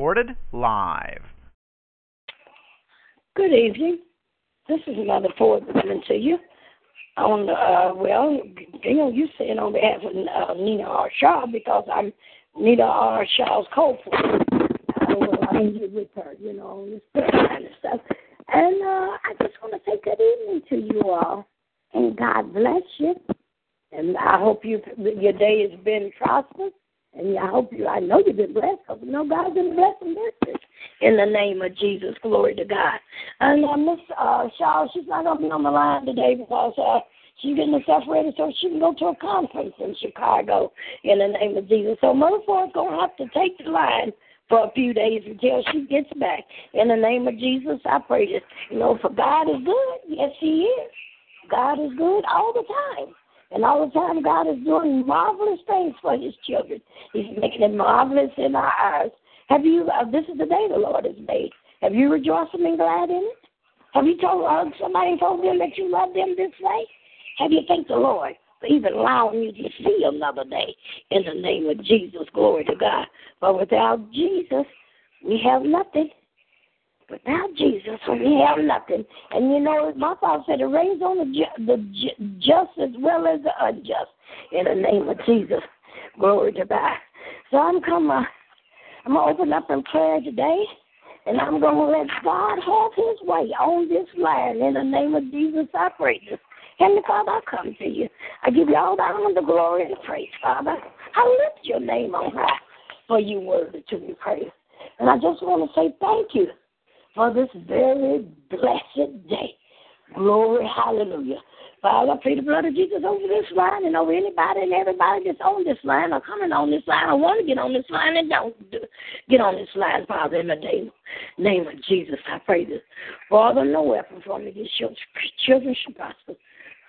Recorded live. Good evening. This is Mother Ford coming to you. On uh, well, you know, you saying on behalf of uh, Nina R. Shaw because I'm Nina R. Shaw's co-for. Uh, well, I injured with her, you know, this kind of stuff. And uh, I just want to say good evening to you all, and God bless you. And I hope you your day has been prosperous. And I hope you, I know you've been blessed because you know God's been blessing this in the name of Jesus. Glory to God. And uh, Miss uh, Shaw, she's not going to be on the line today because uh, she's getting herself ready so she can go to a conference in Chicago in the name of Jesus. So Mother going to have to take the line for a few days until she gets back. In the name of Jesus, I pray this. You know, for God is good. Yes, He is. God is good all the time. And all the time, God is doing marvelous things for His children. He's making it marvelous in our eyes. Have you? Uh, this is the day the Lord has made. Have you rejoiced and been glad in it? Have you told uh, somebody told them that you love them this way? Have you thanked the Lord for even allowing you to see another day? In the name of Jesus, glory to God. But without Jesus, we have nothing. Without Jesus, we have nothing. And you know, my father said it rains on the, ju- the ju- just as well as the unjust. In the name of Jesus, glory to God. So I'm coming. Uh, I'm gonna open up in prayer today, and I'm gonna let God have His way on this line. In the name of Jesus, I pray this. Heavenly Father, I come to you. I give you all the honor, the glory, and the praise, Father. I lift your name on high, for you worthy to be praised. And I just want to say thank you for this very blessed day. Glory, hallelujah. Father, I plead the blood of Jesus over this line and over anybody and everybody that's on this line or coming on this line. I want to get on this line and don't get on this line, Father, in the name, name of Jesus. I pray this. Father, no weapon formed against your children shall prosper.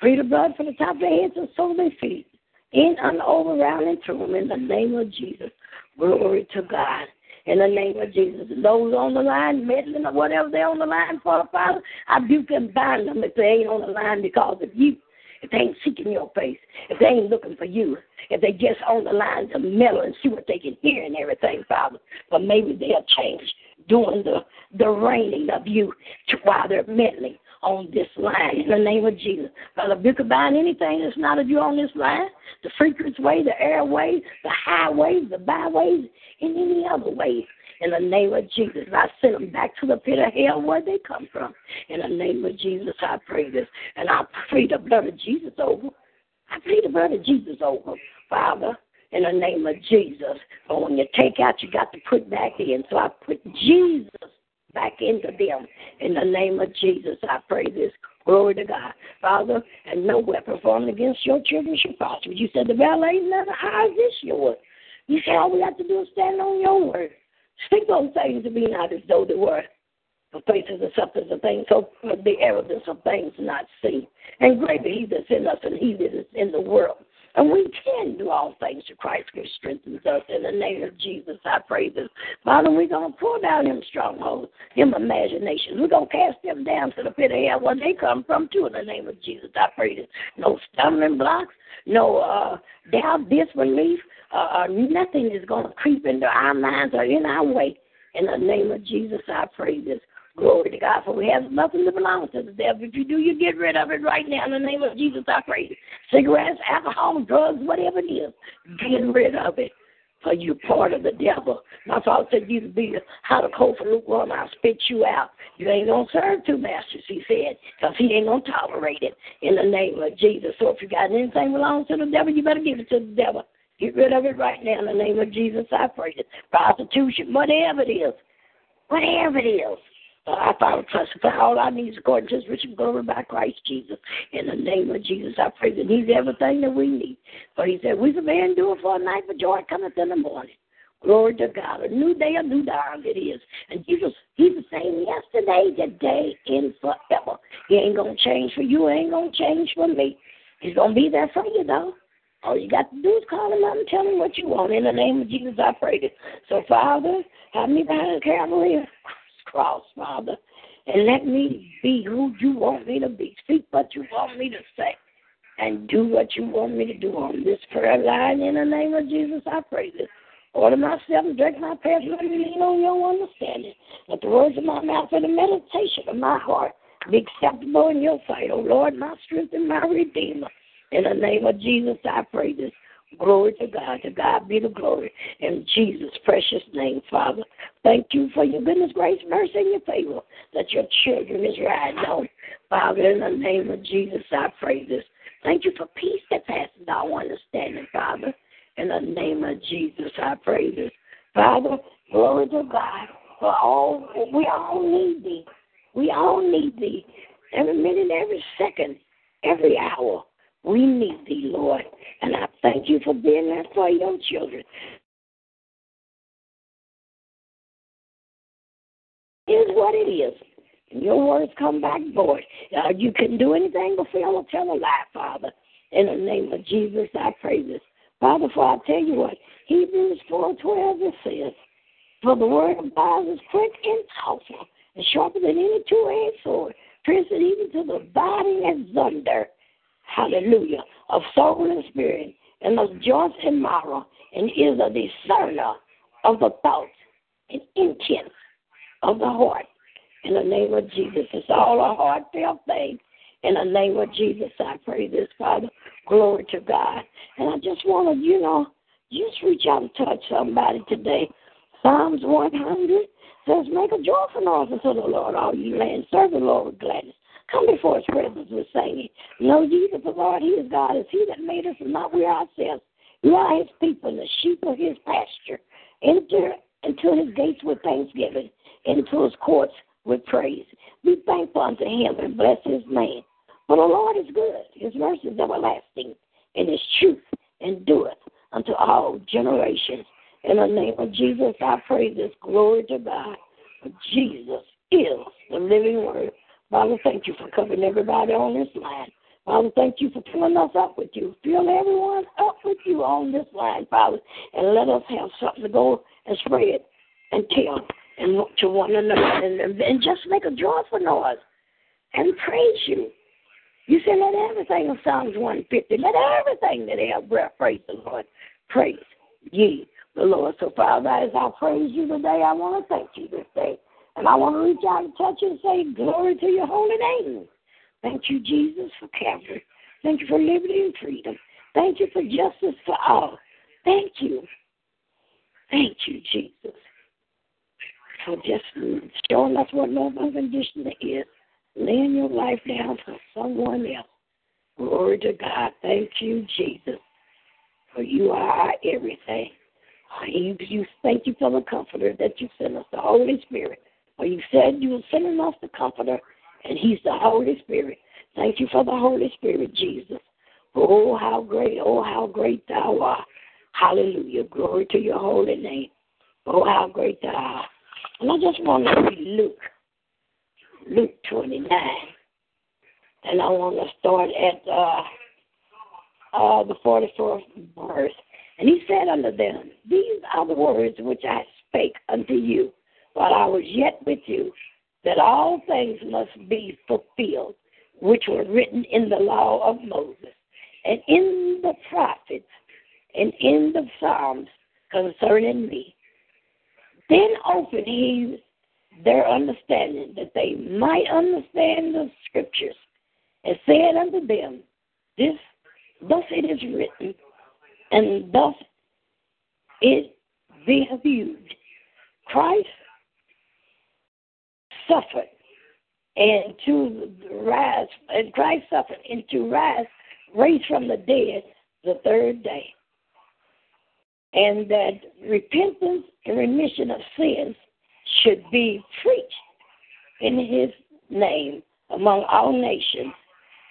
Plead the blood from the top of their heads and of their feet, in and over, around, and through them, in the name of Jesus. Glory to God in the name of Jesus. Those on the line, meddling or whatever they're on the line for, Father, I rebuke and bind them if they ain't on the line because of you. If they ain't seeking your face, if they ain't looking for you, if they just on the line to meddle and see what they can hear and everything, Father, but maybe they'll change doing the the reigning of you while they're meddling on this line in the name of Jesus. Father, if you could bind anything that's not of you on this line, the frequency way, the airways, the highways, the byways, in any other way. In the name of Jesus, I send them back to the pit of hell where they come from. In the name of Jesus, I pray this. And I pray the blood of Jesus over. I plead the blood of Jesus over, Father, in the name of Jesus. But when you take out, you got to put back in. So I put Jesus back into them. In the name of Jesus, I pray this. Glory to God. Father, and no weapon formed against your children shall prosper. You said the valet is never how is this yours? You said all we have to do is stand on your word. Speak those things to be not as though they were. The faces and substance of things, so the evidence of things not seen. And greater he that's in us than he that is in the world. And we can do all things to Christ who strengthens us. In the name of Jesus, I pray this. Father, we're going to pull down them strongholds, them imaginations. We're going to cast them down to the pit of hell where they come from, too, in the name of Jesus. I pray this. No stumbling blocks, no uh, doubt, disbelief, uh, uh, nothing is going to creep into our minds or in our way. In the name of Jesus, I pray this. Glory to God, for we have nothing to belong to the devil. If you do, you get rid of it right now in the name of Jesus. I pray. Cigarettes, alcohol, drugs, whatever it is, get rid of it. For you part of the devil. My father said you to be a hot or cold for lukewarm, I'll spit you out. You ain't gonna serve two masters, he said, because he ain't gonna tolerate it in the name of Jesus. So if you got anything belongs to the devil, you better give it to the devil. Get rid of it right now in the name of Jesus. I pray it. Prostitution, whatever it is, whatever it is, Uh, I found for all I need is according to his rich glory by Christ Jesus. In the name of Jesus, I pray that he's everything that we need. For he said, We man do it for a night, but joy cometh in the morning. Glory to God. A new day, a new dawn it is. And Jesus, He's the same yesterday, today, and forever. He ain't going to change for you, ain't going to change for me. He's going to be there for you, though. All you got to do is call him up and tell him what you want. In the name of Jesus, I pray it. So, Father, have me behind the Calvary cross, Father, and let me be who you want me to be. Speak what you want me to say, and do what you want me to do on this prayer line. In the name of Jesus, I pray this. Order myself and drink my prayer. Let me lean on your understanding. Let the words of my mouth and the meditation of my heart be acceptable in your sight, O Lord, my strength and my redeemer. In the name of Jesus, I pray this. Glory to God. To God be the glory. In Jesus' precious name, Father. Thank you for your goodness, grace, mercy, and your favor that your children is riding on. Father, in the name of Jesus, I pray this. Thank you for peace that passes all understanding, Father. In the name of Jesus, I pray this. Father, glory to God. For all we all need thee. We all need thee. Every minute, every second, every hour. We need thee, Lord. And I thank you for being there for your children. Is what it is. Your words come back void. Uh, you can do anything but fail or tell a lie, Father. In the name of Jesus, I pray this. Father, for I tell you what, Hebrews 4.12 it says, For the word of God is quick and powerful, and sharper than any two-edged sword, piercing even to the body and thunder hallelujah, of soul and spirit, and of joints and marrow, and is a discerner of the thoughts and intents of the heart. In the name of Jesus, it's all a heartfelt thing. In the name of Jesus, I pray this, Father. Glory to God. And I just want to, you know, just reach out and touch somebody today. Psalms 100 says, Make a joyful noise unto the Lord, all ye lands. Serve the Lord with gladness. Come before his presence with singing. Know ye that the Lord, he is God, is he that made us and not we ourselves. You are his people, and the sheep of his pasture. Enter into his gates with thanksgiving, into his courts with praise. Be thankful unto him and bless his name. For the Lord is good, his mercy is everlasting, and his truth endureth unto all generations. In the name of Jesus, I pray this. Glory to God. Jesus is the living word. Father, thank you for covering everybody on this line. Father, thank you for filling us up with you. Fill everyone up with you on this line, Father, and let us have something to go and spread and tell and to one another and, and just make a joyful noise and praise you. You said, let everything in Psalms 150, let everything that have breath praise the Lord. Praise ye the Lord. So, Father, as I praise you today, I want to thank you this day. And I want to reach out and touch and say, Glory to your holy name. Thank you, Jesus, for Calvary. Thank you for liberty and freedom. Thank you for justice for all. Thank you. Thank you, Jesus, for just showing us what love unconditional is. Laying your life down for someone else. Glory to God. Thank you, Jesus, for you are everything. You, you thank you for the comforter that you sent us, the Holy Spirit. You said you were sending us the Comforter, and He's the Holy Spirit. Thank you for the Holy Spirit, Jesus. Oh, how great, oh, how great thou art. Hallelujah. Glory to your holy name. Oh, how great thou art. And I just want to read Luke, Luke 29. And I want to start at uh, uh, the 44th verse. And he said unto them, These are the words which I spake unto you while I was yet with you, that all things must be fulfilled, which were written in the law of Moses, and in the prophets, and in the Psalms concerning me. Then opened he their understanding, that they might understand the scriptures, and said unto them, This thus it is written, and thus it be viewed. Christ suffered and to rise, and Christ suffered and to rise, raised from the dead the third day. And that repentance and remission of sins should be preached in his name among all nations,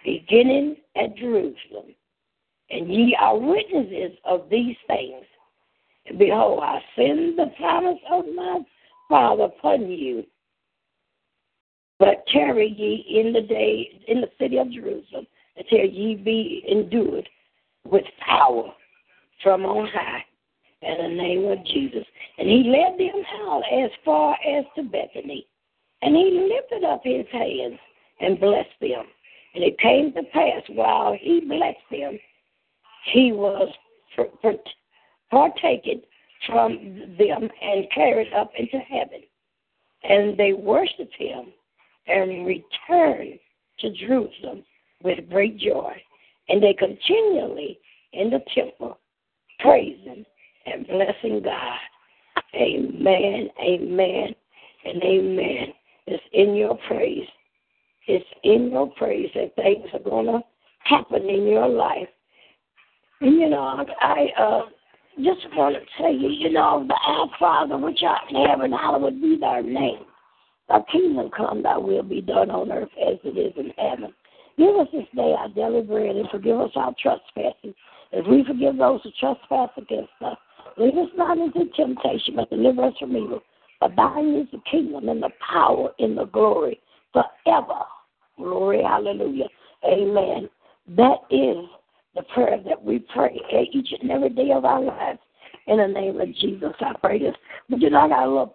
beginning at Jerusalem. And ye are witnesses of these things. And behold, I send the promise of my Father upon you. But tarry ye in the day in the city of Jerusalem until ye be endued with power from on high in the name of Jesus. And he led them out as far as to Bethany. And he lifted up his hands and blessed them. And it came to pass while he blessed them, he was partaken from them and carried up into heaven. And they worshipped him and returned to Jerusalem with great joy. And they continually in the temple praising and blessing God. Amen, amen, and amen. It's in your praise. It's in your praise that things are going to happen in your life. And, you know, I uh, just want to tell you, you know, the Our Father which art in heaven, hallowed be thy name. Thy kingdom come, thy will be done on earth as it is in heaven. Give us this day our daily bread and forgive us our trespasses as we forgive those who trespass against us. Lead us not into temptation, but deliver us from evil. For thine is the kingdom and the power and the glory forever. Glory, hallelujah. Amen. That is the prayer that we pray each and every day of our lives. In the name of Jesus, I pray this. But you know, I got a little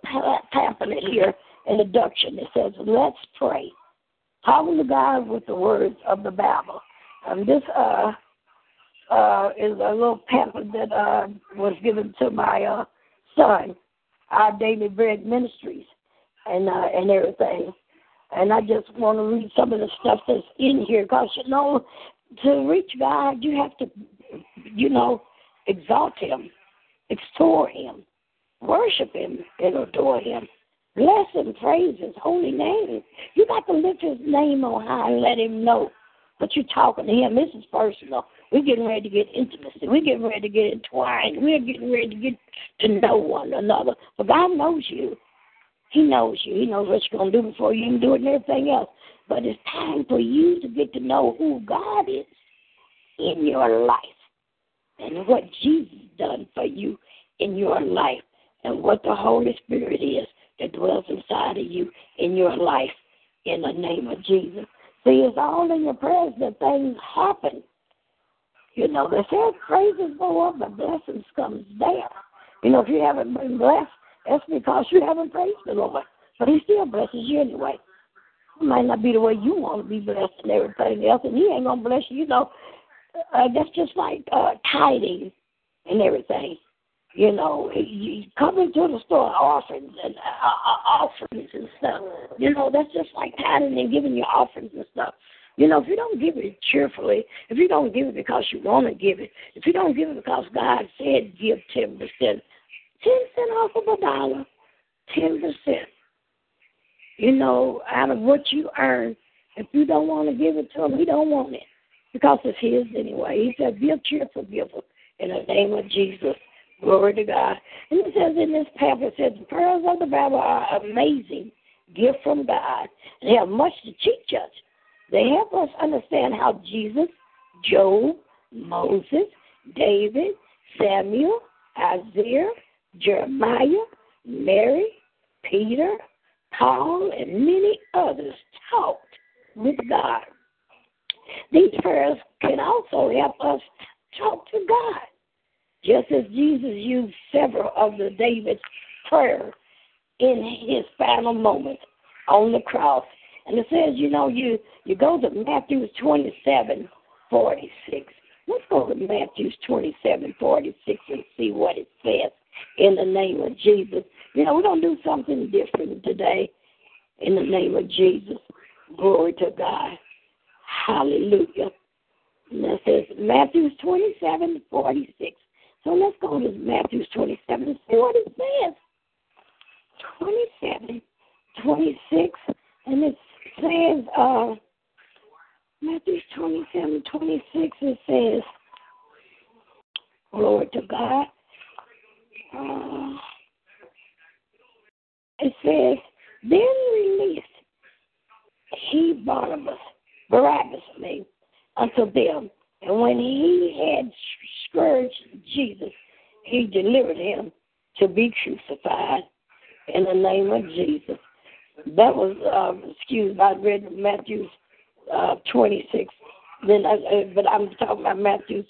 pamphlet here, introduction. It says, Let's pray. Talking to God with the words of the Bible. And this uh, uh, is a little pamphlet that uh, was given to my uh, son, our Daily Bread Ministries, and uh, and everything. And I just want to read some of the stuff that's in here because you know, to reach God, you have to, you know, exalt Him, extol Him, worship Him, and adore Him. Bless Him, praise His holy name. You got to lift His name on high and let Him know that you're talking to Him. This is personal. We're getting ready to get intimacy. We're getting ready to get entwined. We're getting ready to get to know one another. But God knows you. He knows you. He knows what you're going to do before you can do it and everything else. But it's time for you to get to know who God is in your life and what Jesus done for you in your life and what the Holy Spirit is that dwells inside of you in your life in the name of Jesus. See, it's all in your prayers that things happen. You know, they say praises go up, but blessings comes down. You know, if you haven't been blessed, that's because you haven't praised the Lord. But He still blesses you anyway. It might not be the way you want to be blessed and everything else, and He ain't gonna bless you. You know, uh, that's just like uh, tithing and everything. You know, you come into the store, offerings and uh, uh, offerings and stuff. You know, that's just like tithing and giving your offerings and stuff. You know, if you don't give it cheerfully, if you don't give it because you want to give it, if you don't give it because God said give ten percent, ten cent off of a dollar, ten percent. You know, out of what you earn, if you don't want to give it to him, he don't want it because it's his anyway. He said, "Be a cheerful giver in the name of Jesus." Glory to God. And it says in this pamphlet, it says the prayers of the Bible are amazing gift from God. They have much to teach us. They help us understand how Jesus, Job, Moses, David, Samuel, Isaiah, Jeremiah, Mary, Peter, Paul, and many others talked with God. These prayers can also help us talk to God, just as Jesus used several of the David's prayers in his final moment on the cross. And it says, you know, you you go to Matthew twenty seven forty six. Let's go to Matthew twenty seven forty six and see what it says in the name of Jesus. You know, we're gonna do something different today in the name of Jesus. Glory to God. Hallelujah. And that says Matthew twenty seven forty six. So let's go to Matthew 27 and see what it says. 27, 26, and it says, uh, Matthew 27, 26, it says, Glory to God. Uh, it says, then release he, Barnabas, Barabbas, me, unto them. And when he had scourged Jesus, he delivered him to be crucified in the name of Jesus. That was, uh, excuse me, I read Matthew uh, 26. Then, I, uh, but I'm talking about Matthew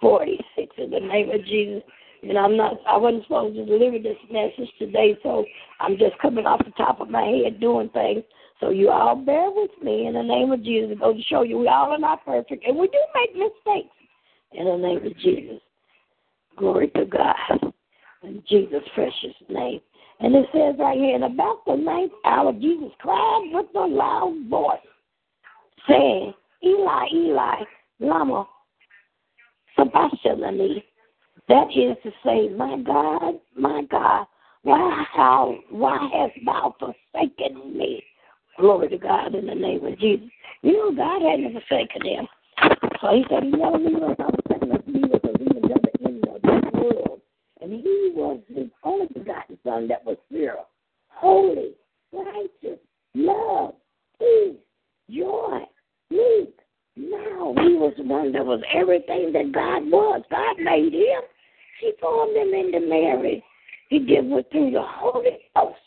46 in the name of Jesus. And I'm not, I wasn't supposed to deliver this message today, so I'm just coming off the top of my head doing things. So you all bear with me in the name of Jesus. Goes to show you we all are not perfect, and we do make mistakes in the name of Jesus. Glory to God. In Jesus' precious name. And it says right here, in about the ninth hour, Jesus cried with a loud voice, saying, Eli, Eli, Lama Sabachthani. That is to say, my God, my God, why, how, why hast thou forsaken me? Glory to God in the name of Jesus. You know, God hadn't forsaken him. So he said, He never leave us forsaken us, neither because he was the end of this world. And he was his only begotten Son that was pure, holy, righteous, love, peace, joy, meek. Now he was one that was everything that God was. God made him. He formed them into Mary. He did it through the Holy Ghost.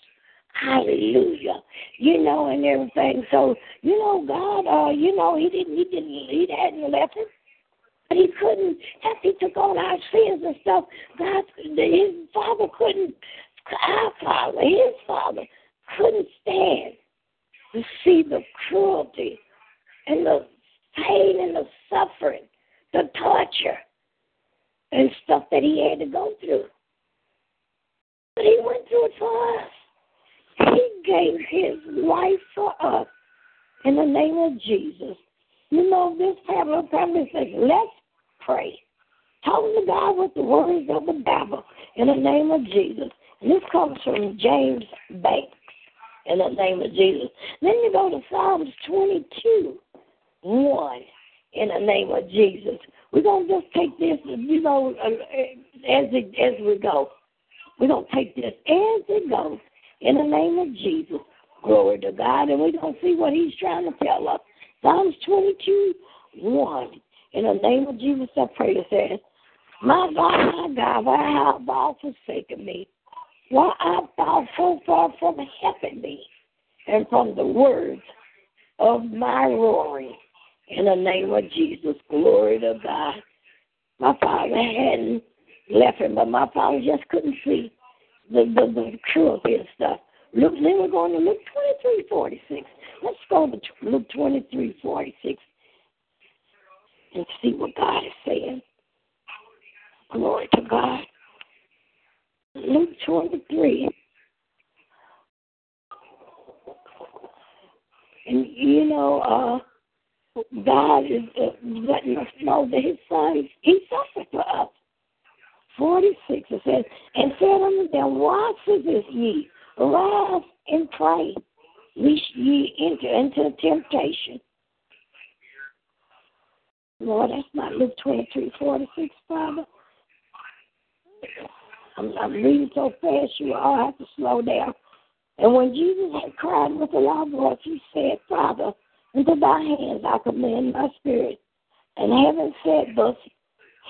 Hallelujah. You know, and everything. So, you know, God, uh, you know, he didn't he didn't he hadn't left him. But he couldn't after he took on our sins and stuff, God his father couldn't our father, his father, couldn't stand to see the cruelty and the pain and the suffering, the torture and stuff that he had to go through. But he went through it for us. He gave his life for us in the name of Jesus. You know, this Pamela Pamela says, let's pray. Talking to God with the words of the Bible in the name of Jesus. And this comes from James Banks in the name of Jesus. Then you go to Psalms 22, 1 in the name of Jesus. We're going to just take this, you know, uh, as, it, as we go. We're going to take this as it goes in the name of Jesus. Glory to God. And we're going to see what he's trying to tell us. Psalms 22, 1. In the name of Jesus, I pray it says, My God, my God, why hast thou forsaken me? Why art thou so far from helping me and from the words of my roaring? In the name of Jesus, glory to God. My father hadn't left him, but my father just couldn't see the, the, the cruelty and stuff. Luke, then we're going to Luke 23, 46. Let's go to Luke 23, 46 and see what God is saying. Glory to God. Luke 23. And you know, uh, God is uh, letting us know that His Son, He suffered for us. 46, it says, And said unto them, Why seekest ye? Arise and pray, lest ye enter into temptation. Lord, that's not Luke 23, 46, Father. I'm, I'm reading so fast, you all have to slow down. And when Jesus had cried with a loud voice, he said, Father, into thy hands I commend my spirit. And having said thus,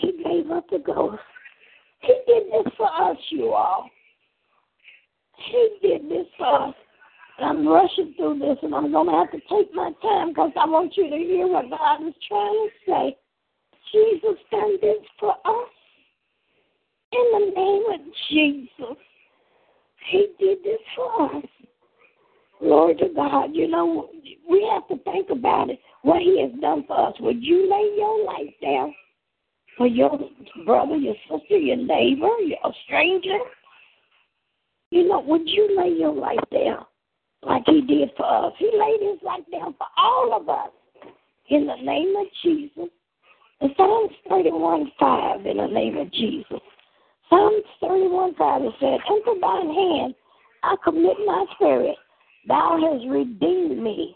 he gave up the ghost. He did this for us, you all. He did this for us. I'm rushing through this, and I'm going to have to take my time because I want you to hear what God is trying to say. Jesus done this for us. In the name of Jesus, He did this for us. Lord to God, you know, we have to think about it, what He has done for us. Would you lay your life down for your brother, your sister, your neighbor, your stranger? You know, would you lay your life down like he did for us? He laid his life down for all of us in the name of Jesus. Psalms 31 5 in the name of Jesus. Psalms 31 5 it said, Into thine hand I commit my spirit. Thou hast redeemed me,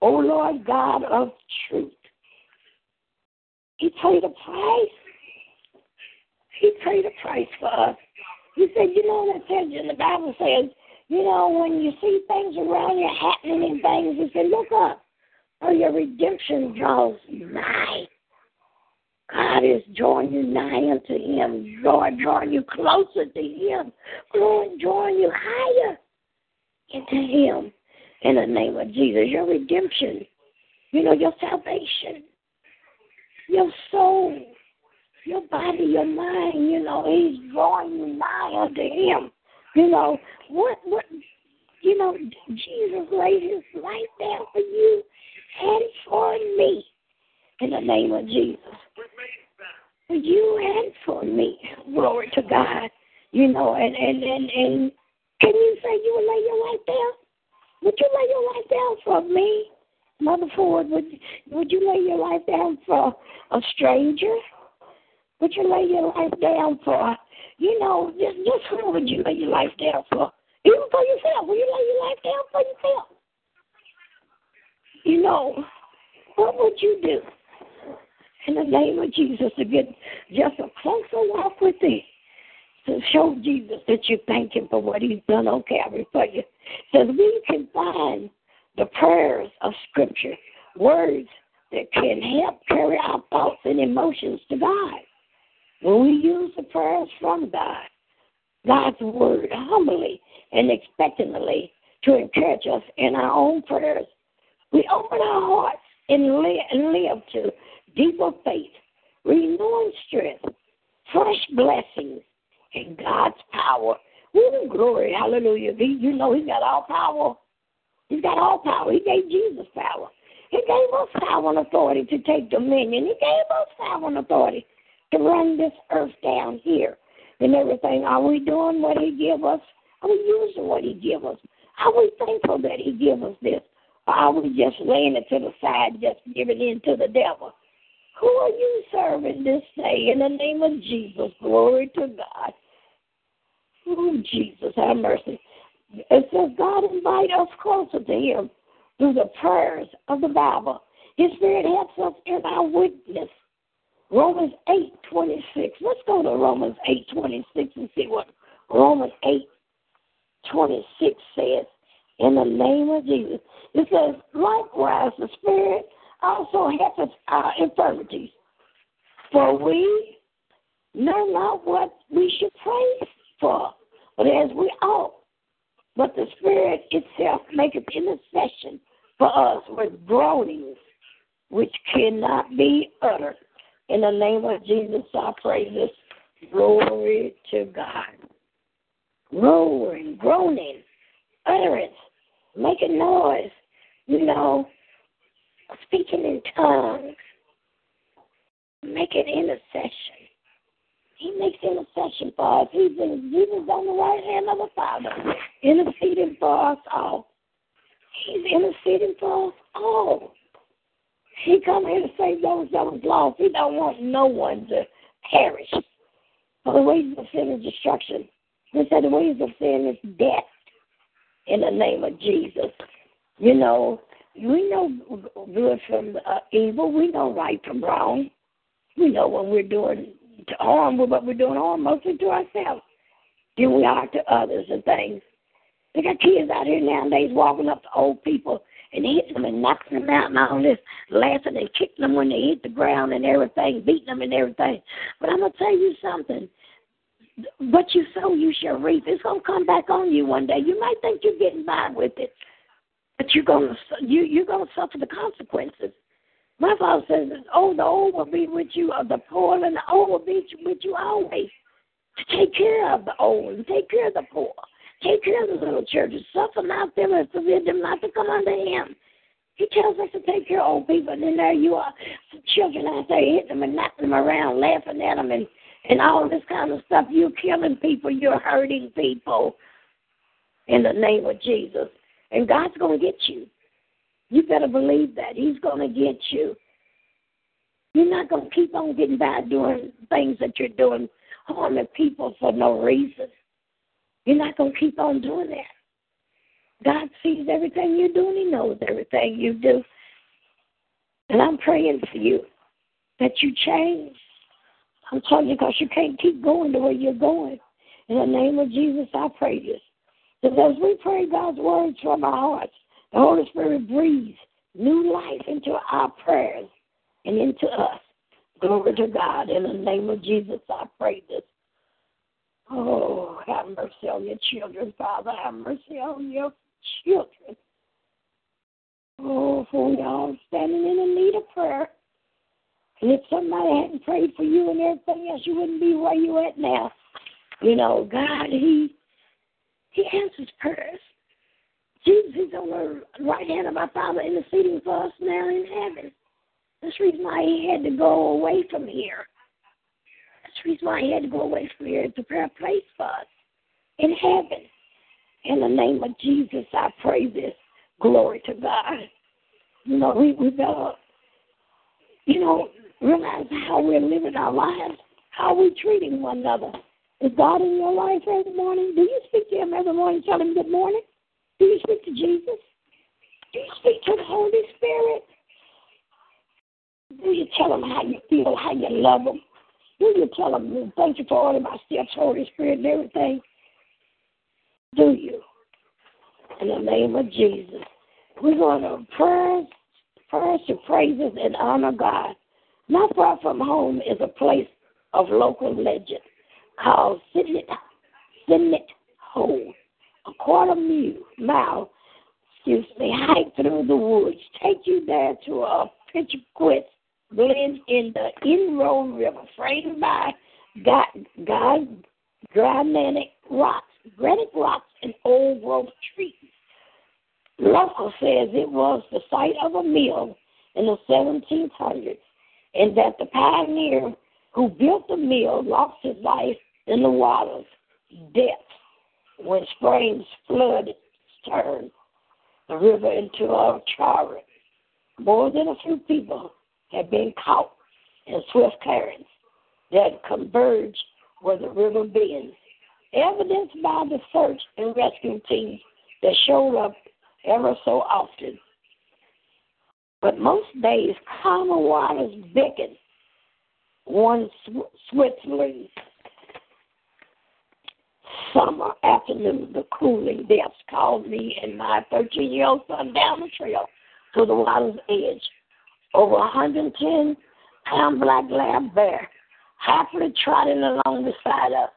O Lord God of truth. He paid a price. He paid a price for us. He said, you know that says in the Bible says, You know, when you see things around you happening and things, you say, look up, For your redemption draws nigh. God is drawing you nigh unto Him, drawing, drawing you closer to Him, drawing, drawing you higher into Him in the name of Jesus. Your redemption, you know, your salvation, your soul, your body, your mind, you know, He's drawing you nigh unto Him. You know, what, what, you know, Jesus laid His life down for you and for me in the name of Jesus. For you and for me. Glory to God. You know, and, and, and, and can you say you would lay your life down? Would you lay your life down for me? Mother Ford, would would you lay your life down for a stranger? Would you lay your life down for you know, just just who would you lay your life down for? Even for yourself. Will you lay your life down for yourself? You know, what would you do? In the name of Jesus to get just a closer walk with thee to show Jesus that you thank him for what he's done on Calvary for you. So we can find the prayers of Scripture, words that can help carry our thoughts and emotions to God. When we use the prayers from God, God's word humbly and expectantly to encourage us in our own prayers, we open our hearts and live, and live to deeper faith, renewing strength, fresh blessings, and God's power. Woo, glory, hallelujah. He, you know He's got all power. He's got all power. He gave Jesus power. He gave us power and authority to take dominion. He gave us power and authority to run this earth down here and everything. Are we doing what He give us? Are we using what He give us? Are we thankful that He give us this? Or are we just laying it to the side, just giving in to the devil? Who are you serving this day in the name of Jesus? Glory to God. Oh, Jesus, have mercy. It says God invite us closer to Him through the prayers of the Bible. His Spirit helps us in our witness. Romans eight twenty six. Let's go to Romans eight twenty six and see what Romans eight twenty six says. In the name of Jesus, it says, likewise, the Spirit also helps our infirmities, for we know not what we should pray for, but as we ought. But the Spirit itself maketh intercession for us with groanings which cannot be uttered. In the name of Jesus, I pray this. Glory to God. Roaring, groaning, utterance, making noise, you know, speaking in tongues, making intercession. He makes intercession for us. He's in, Jesus on the right hand of the Father, interceding for us all. He's interceding for us all. He come here to save those that was lost. He don't want no one to perish. For the wages of sin is destruction. He said the wages of sin is death in the name of Jesus. You know, we know good from uh, evil. We know right from wrong. We know when we're doing harm, but we're doing harm mostly to ourselves than we are to others and things. They got kids out here nowadays walking up to old people and hitting them and knocking them out and all this, laughing and kicking them when they hit the ground and everything, beating them and everything. But I'm gonna tell you something. What you sow, you shall reap. It's gonna come back on you one day. You might think you're getting by with it, but you're gonna you you're gonna suffer the consequences. My father says, "Oh, the old will be with you, or the poor, and the old will be with you always." Take care of the old, and take care of the poor, take care of the little children, suffer not them and forbid them not to come unto Him. He tells us to take care of old people, and then there you are, children out there hitting them and knocking them around, laughing at them, and and all this kind of stuff. You're killing people. You're hurting people. In the name of Jesus. And God's going to get you. You better believe that. He's going to get you. You're not going to keep on getting by doing things that you're doing, harming people for no reason. You're not going to keep on doing that. God sees everything you do and He knows everything you do. And I'm praying for you that you change. I'm telling you because you can't keep going the way you're going. In the name of Jesus, I pray this So as we pray God's words from our hearts, the Holy Spirit breathes new life into our prayers and into us. Glory to God. In the name of Jesus, I pray this. Oh, have mercy on your children, Father. Have mercy on your children. Oh, for are standing in the need of prayer. And if somebody hadn't prayed for you and everything else, you wouldn't be where you at now. You know, God, He He answers prayers. Jesus is on the right hand of our Father interceding for us now in heaven. That's the reason why he had to go away from here. That's the reason why he had to go away from here to prepare a place for us in heaven. In the name of Jesus, I pray this. Glory to God. You know, we, we better, you know, realize how we're living our lives, how we're treating one another. Is God in your life every morning? Do you speak to Him every morning, tell Him good morning? Do you speak to Jesus? Do you speak to the Holy Spirit? Do you tell them how you feel, how you love them? Do you tell them, thank you for all of my steps, Holy Spirit, and everything? Do you? In the name of Jesus. We're going to prayers, prayers to praises and honor God. Not far from home is a place of local legend called Sidney, Sidney Hole a quarter mile, excuse me, hike through the woods, take you there to a pitch quit blend in the Inroad River, framed by God, God granitic rocks, granite rocks, and old growth trees. Local says it was the site of a mill in the 1700s, and that the pioneer who built the mill lost his life in the waters, death when springs flooded, turned the river into a torrent. More than a few people had been caught in swift currents that converged where the river bends, evidenced by the search and rescue teams that showed up ever so often. But most days, calmer waters beckon one swiftly summer afternoon, the cooling depths called me and my 13 year old son down the trail to the water's edge. Over 110 pound black lab bear happily trotting along beside us.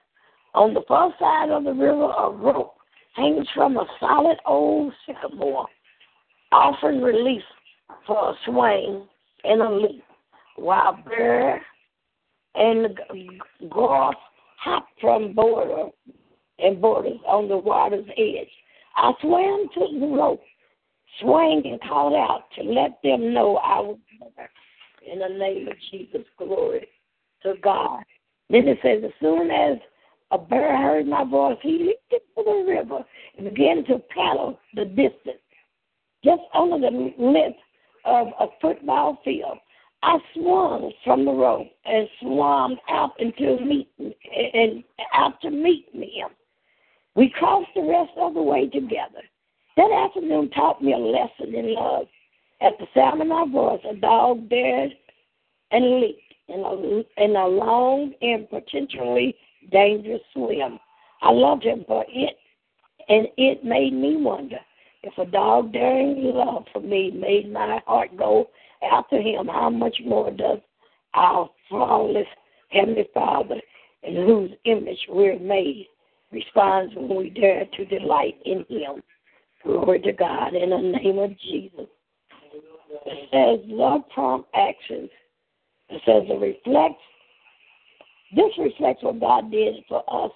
On the far side of the river, a rope hangs from a solid old sycamore, offering relief for a swing and a leap, while bear and gorse hop from border and borders on the water's edge. I swam to the rope, swung and called out to let them know I was there. In the name of Jesus, glory to God. Then it says, as soon as a bear heard my voice, he leaped into the river and began to paddle the distance, just under the length of a football field. I swung from the rope and swam out into meet and out to meet him. We crossed the rest of the way together. That afternoon taught me a lesson in love. At the sound of my voice, a dog dared and leaped in a, in a long and potentially dangerous swim. I loved him for it, and it made me wonder if a dog daring love for me made my heart go after him, how much more does our flawless Heavenly Father, in whose image we're made, responds when we dare to delight in Him. Glory to God in the name of Jesus. It says love prompt actions. It says it reflects. This reflects what God did for us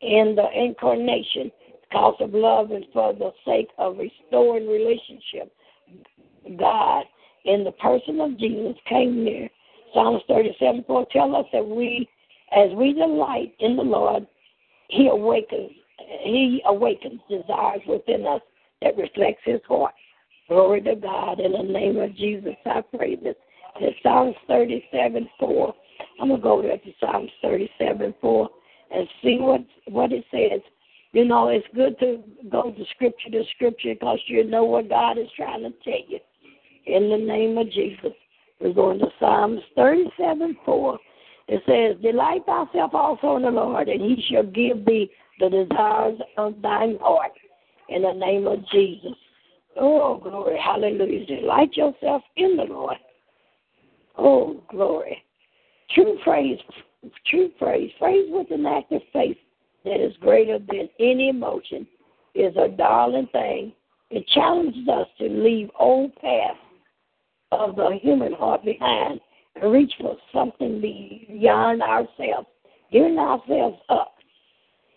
in the incarnation because of love and for the sake of restoring relationship. God, in the person of Jesus, came near. Psalms 37 4 tell us that we, as we delight in the Lord, he awakens he awakens desires within us that reflects his heart. Glory to God. In the name of Jesus, I pray this. In Psalms 37 4. I'm going to go there to Psalms 37 4 and see what, what it says. You know, it's good to go to scripture to scripture because you know what God is trying to tell you. In the name of Jesus. We're going to Psalms 37 4. It says, Delight thyself also in the Lord, and he shall give thee the desires of thine heart in the name of Jesus. Oh, glory. Hallelujah. Delight yourself in the Lord. Oh, glory. True praise, true praise, praise with an active faith that is greater than any emotion is a darling thing. It challenges us to leave old paths of the human heart behind and reach for something beyond ourselves, giving ourselves up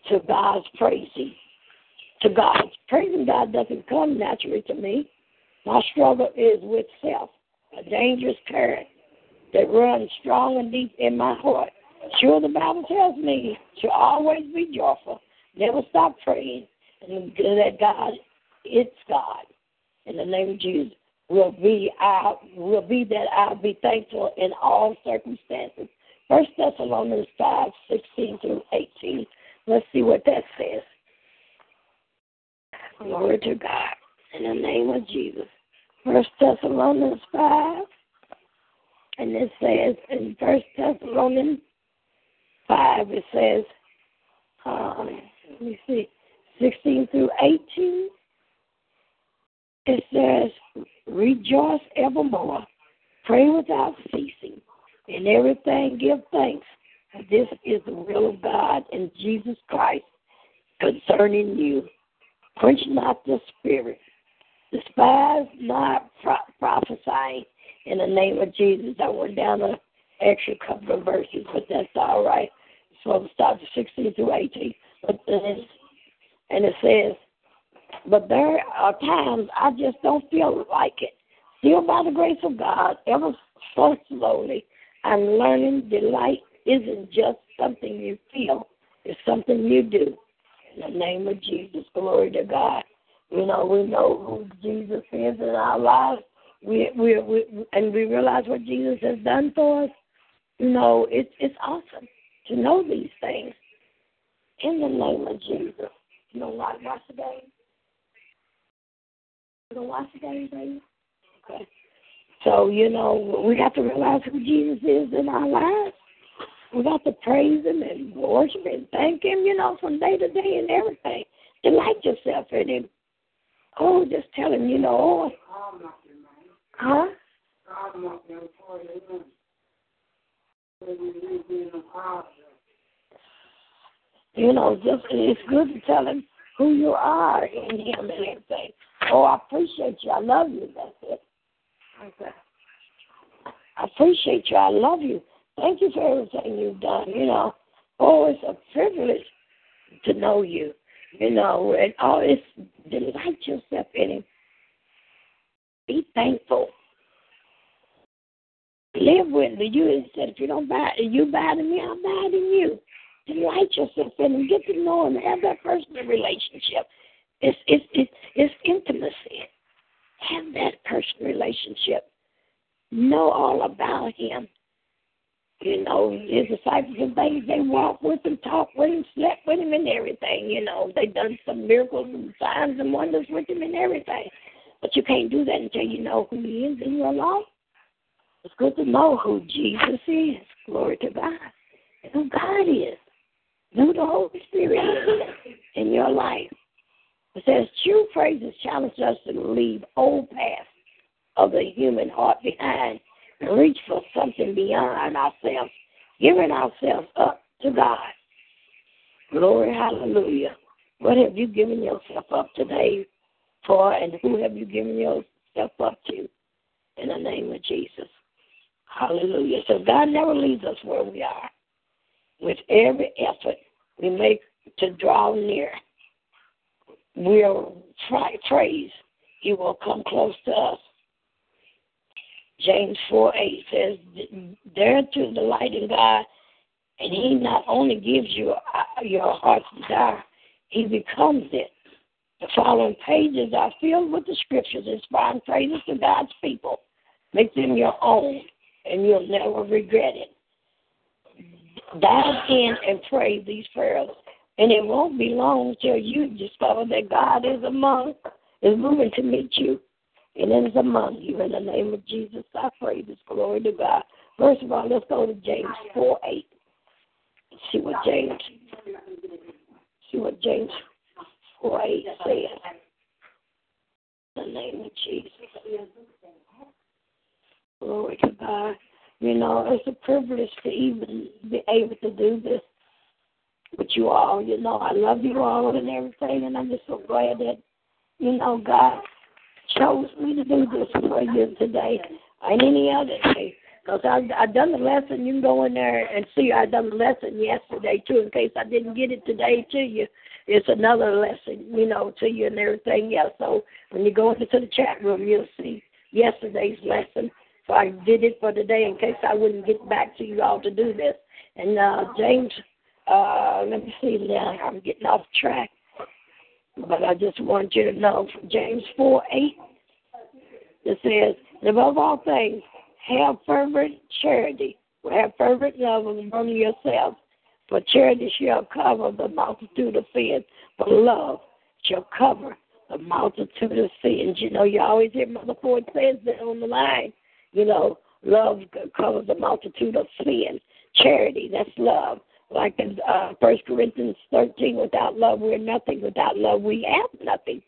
to God's praising. To God. Praising God doesn't come naturally to me. My struggle is with self, a dangerous current that runs strong and deep in my heart. Sure, the Bible tells me to always be joyful, never stop praying, and that God, it's God. In the name of Jesus, will be I will be that I'll be thankful in all circumstances. First Thessalonians five sixteen through eighteen. Let's see what that says. Glory to God. In the name of Jesus. First Thessalonians five and it says in First Thessalonians five, it says, um, let me see, sixteen through eighteen. It says, "Rejoice evermore, pray without ceasing, in everything give thanks. This is the will of God in Jesus Christ concerning you. Quench not the spirit, despise not prophesying." in the name of Jesus. I went down an extra couple of verses, but that's all right. So I'm starting 16 through 18. But and it says, but there are times I just don't feel like it. Still, by the grace of God, ever so slowly, I'm learning delight isn't just something you feel, it's something you do. In the name of Jesus, glory to God. You know, we know who Jesus is in our lives we, we, we, and we realize what Jesus has done for us, you know, it's it's awesome to know these things. In the name of Jesus. You know what? Watch the game. You know, watch the game, baby. Okay. So you know, we got to realize who Jesus is in our lives. We got to praise Him and worship and thank Him, you know, from day to day and everything. Delight yourself in Him. Oh, just tell Him, you know, oh, Huh? You know, just it's good to tell him who you are in him and everything. Oh, I appreciate you. I love you. That's it. Okay. I appreciate you. I love you. Thank you for everything you've done. You know, oh, it's a privilege to know you. You know, and oh, it's delight yourself in him. Be thankful. Live with me. You said if you don't buy you buy in me, I'll buy in you. Delight yourself in him. Get to know him. Have that personal relationship. It's it's it's, it's intimacy. Have that personal relationship. Know all about him. You know, his disciples things, they walked with him, talked with him, slept with him and everything, you know. They done some miracles and signs and wonders with him and everything. But you can't do that until you know who He is in your life. It's good to know who Jesus is. Glory to God. And who God is. Know the Holy Spirit in your life. It says true praises challenge us to leave old paths of the human heart behind and reach for something beyond ourselves, giving ourselves up to God. Glory, hallelujah. What have you given yourself up today for, and who have you given yourself up to? In the name of Jesus. Hallelujah. So God never leaves us where we are. With every effort we make to draw near, we'll try, praise. He will come close to us. James 4 8 says, Dare to delight in God, and He not only gives you uh, your heart's desire, He becomes it. The following pages are filled with the scriptures inspiring praises to God's people. Make them your own, and you'll never regret it. Dive in and pray these prayers, and it won't be long till you discover that God is among, is moving to meet you, and is among you. In the name of Jesus, I pray this. Glory to God. First of all, let's go to James 4 8. See what James see what James 4 8 says. In the name of Jesus. Glory to God. You know, it's a privilege to even be able to do this with you all. You know, I love you all and everything, and I'm just so glad that, you know, God chose me to do this for you today and any other day. Because I I done the lesson. You can go in there and see I done the lesson yesterday too. In case I didn't get it today to you, it's another lesson, you know, to you and everything else. So when you go into the chat room, you'll see yesterday's lesson. So I did it for today in case I wouldn't get back to you all to do this. And uh James, uh let me see now. I'm getting off track. But I just want you to know from James 4 8, it says, above all things, have fervent charity. Have fervent love among yourselves. For charity shall cover the multitude of sins. For love shall cover the multitude of sins. You know, you always hear Mother Ford says that on the line. You know, love covers the multitude of sins. Charity, that's love. Like in uh, Corinthians 13, without love, we're nothing. Without love, we have nothing.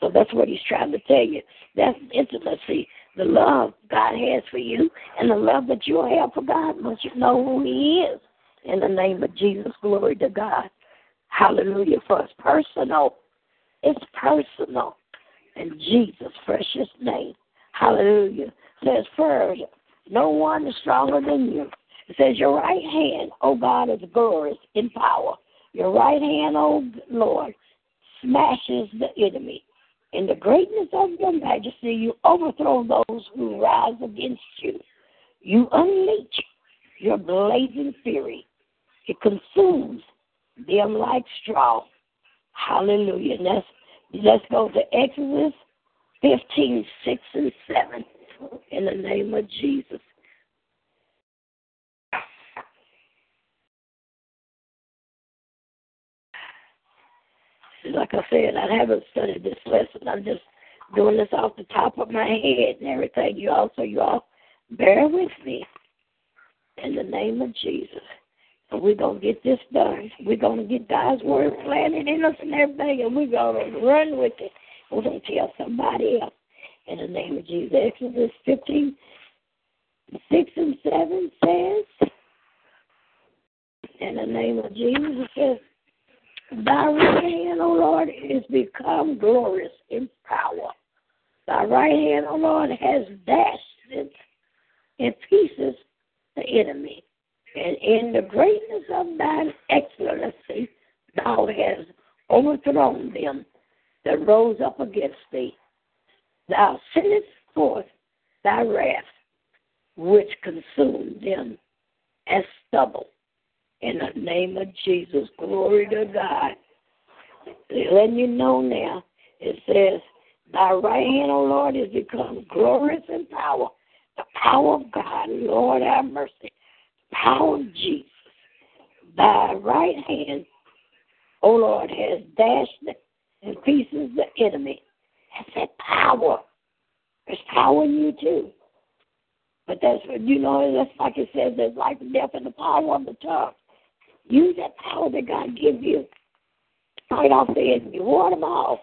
So that's what he's trying to tell you. That's intimacy, the love God has for you, and the love that you'll have for God once you know who He is. In the name of Jesus, glory to God. Hallelujah. For it's personal. It's personal. In Jesus' precious name. Hallelujah. says first, no one is stronger than you. It says, Your right hand, O God, is glorious in power. Your right hand, O Lord, smashes the enemy. In the greatness of your majesty, you overthrow those who rise against you. You unleash your blazing fury. It consumes them like straw. Hallelujah. Let's, let's go to Exodus 15, 6 and 7 in the name of Jesus. Like I said, I haven't studied this lesson. I'm just doing this off the top of my head and everything. You also, you all bear with me in the name of Jesus. And we're going to get this done. We're going to get God's word planted in us and everything, and we're going to run with it. We're going to tell somebody else in the name of Jesus. Exodus 15, 6 and 7 says, in the name of Jesus, it says, Thy right hand, O Lord, is become glorious in power. Thy right hand, O Lord, has dashed it in pieces the enemy. And in the greatness of thine excellency, thou hast overthrown them that rose up against thee. Thou sendest forth thy wrath, which consumed them as stubble in the name of Jesus. Glory to God. They're Letting you know now, it says, Thy right hand, O Lord, is become glorious in power. The power of God, Lord have mercy. Power of Jesus. Thy right hand, O Lord, has dashed in pieces the enemy. Has that power. There's power in you too. But that's what you know, that's like it says, there's life and death in the power of the tongue. Use that power that God gives you. Fight off the enemy. Ward them off.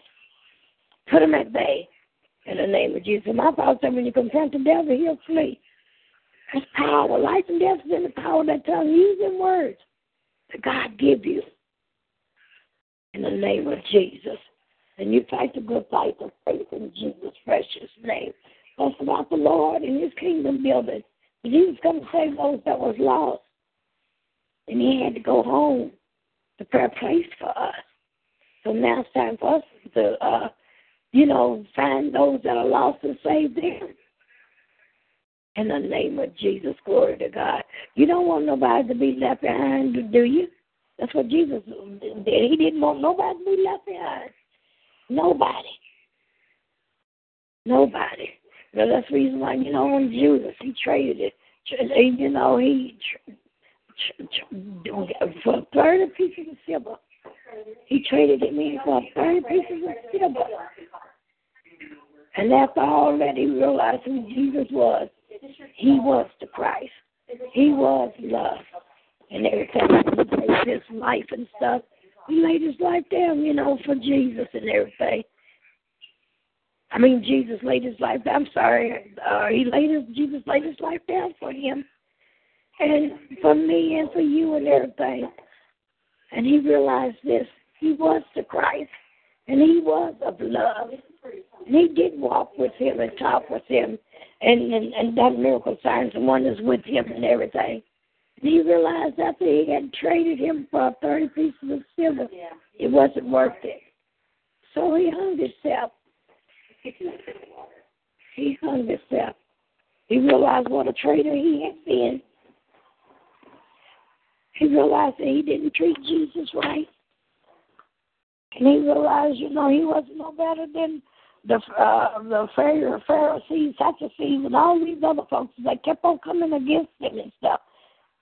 Put them at bay. In the name of Jesus. My Father said when you confront the devil, he'll flee. That's power. Life and death is in the power of that tongue. Use them words that God give you. In the name of Jesus. And you fight the good fight of faith in Jesus' precious name. That's about the Lord and his kingdom building. Jesus come to save those that was lost. And he had to go home to prepare a place for us. So now it's time for us to, uh, you know, find those that are lost and save them. In the name of Jesus, glory to God. You don't want nobody to be left behind, do you? That's what Jesus did. He didn't want nobody to be left behind. Nobody. Nobody. Well, that's the reason why, you know, on Judas, he traded it. You know, he for 30 pieces of silver. He traded it in for 30 pieces of silver. And after all that, he realized who Jesus was. He was the Christ. He was love. And every time he takes his life and stuff, he laid his life down, you know, for Jesus and everything. I mean, Jesus laid his life. Down I'm sorry. Uh, he laid his Jesus laid his life down for him, and for me and for you and everything. And he realized this. He was the Christ, and he was of love. And he did walk with him and talk with him, and and, and done miracle signs and wonders with him and everything. And he realized after he had traded him for thirty pieces of silver, it wasn't worth it. So he hung himself he hung himself. He realized what a traitor he had been. He realized that he didn't treat Jesus right. And he realized, you know, he wasn't no better than the uh, the Pharisees, Sadducees, and all these other folks that kept on coming against him and stuff.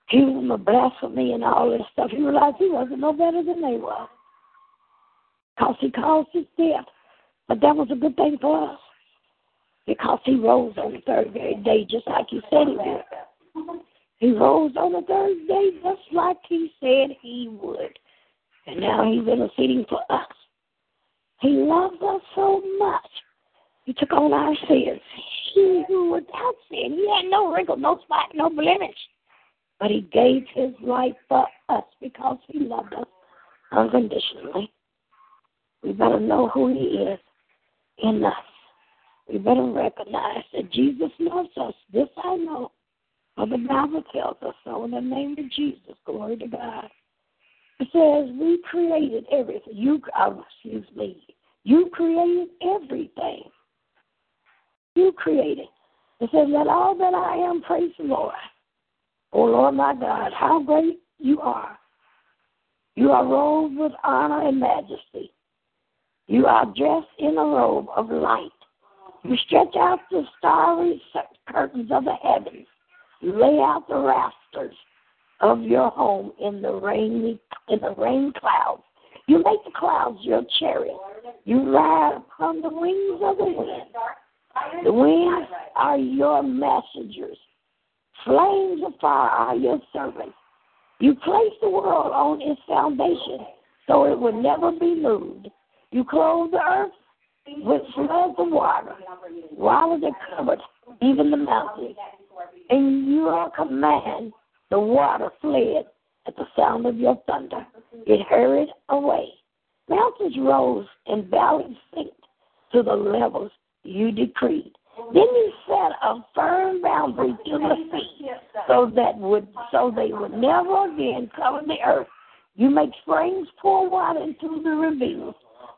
Accusing him of blasphemy and all this stuff. He realized he wasn't no better than they were. Because he caused his death. But that was a good thing for us because he rose on the third day, just like he said he would. He rose on the third day, just like he said he would. And now he's interceding for us. He loves us so much. He took on our sins. He who was without sin, he had no wrinkle, no spot, no blemish. But he gave his life for us because he loved us unconditionally. We better know who he is in us. We better recognize that Jesus loves us. This I know. For the Bible tells us so in the name of Jesus. Glory to God. It says we created everything. You oh, excuse me. You created everything. You created. It says, Let all that I am praise the Lord. Oh Lord my God, how great you are. You are robed with honor and majesty. You are dressed in a robe of light. You stretch out the starry curtains of the heavens. Lay out the rafters of your home in the rainy in the rain clouds. You make the clouds your chariot. You ride upon the wings of the wind. The winds are your messengers. Flames of fire are your servants. You place the world on its foundation so it will never be moved. You clothe the earth with floods of water. Waters are covered, even the mountains. And your command, the water fled at the sound of your thunder. It hurried away. Mountains rose and valleys sank to the levels you decreed. Then you set a firm boundary to the sea, so that would so they would never again cover the earth. You make springs pour water into the ravines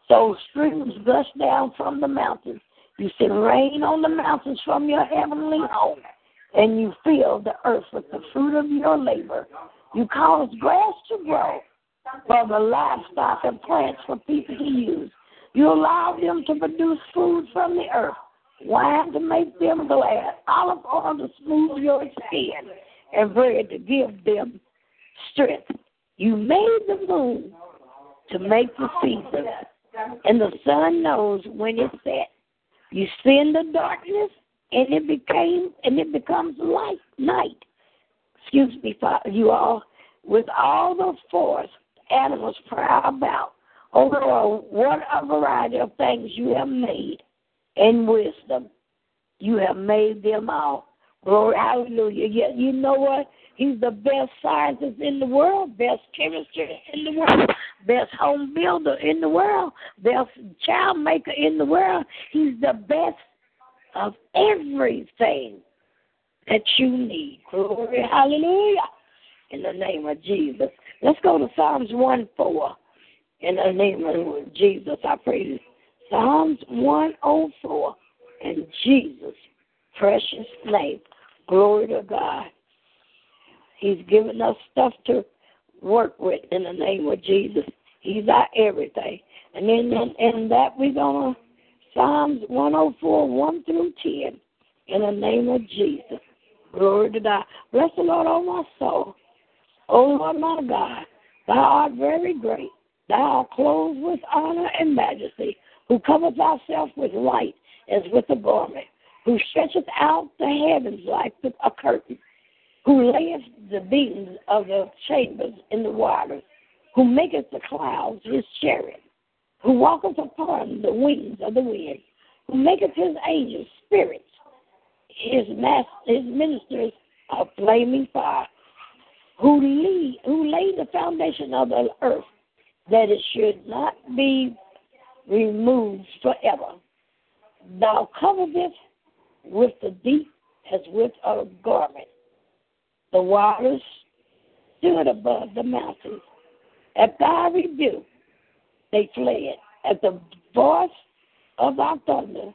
so streams gush down from the mountains. You send rain on the mountains from your heavenly home, and you fill the earth with the fruit of your labor. You cause grass to grow for the livestock and plants for people to use. You allow them to produce food from the earth, wine to make them glad, olive oil to smooth your skin, and bread to give them strength. You made the moon to make the seasons and the sun knows when it's set. You send the darkness, and it became and it becomes light night. Excuse me, Father, you all. With all the force animals prowl about over what a variety of things you have made, and wisdom you have made them all. Glory, hallelujah. Yeah, you know what? He's the best scientist in the world, best chemist in the world, best home builder in the world, best child maker in the world. He's the best of everything that you need. Glory, hallelujah. In the name of Jesus. Let's go to Psalms 1 4. In the name of Jesus, I. You. Psalms 104. In Jesus' precious name. Glory to God. He's given us stuff to work with in the name of Jesus. He's our everything. And then in, in that we're going to Psalms 104, 1 through 10, in the name of Jesus. Glory to God. Bless the Lord, oh my soul. O Lord my God, thou art very great. Thou art clothed with honor and majesty, who covers thyself with light as with a garment, who stretcheth out the heavens like a curtain who layeth the beams of the chambers in the waters, who maketh the clouds his chariot, who walketh upon the wings of the wind, who maketh his angels spirits, his master, his ministers of flaming fire, who lead, who laid the foundation of the earth, that it should not be removed forever. Thou coverest with the deep as with a garment. The waters stood above the mountains. At thy rebuke, they fled. At the voice of thy thunder,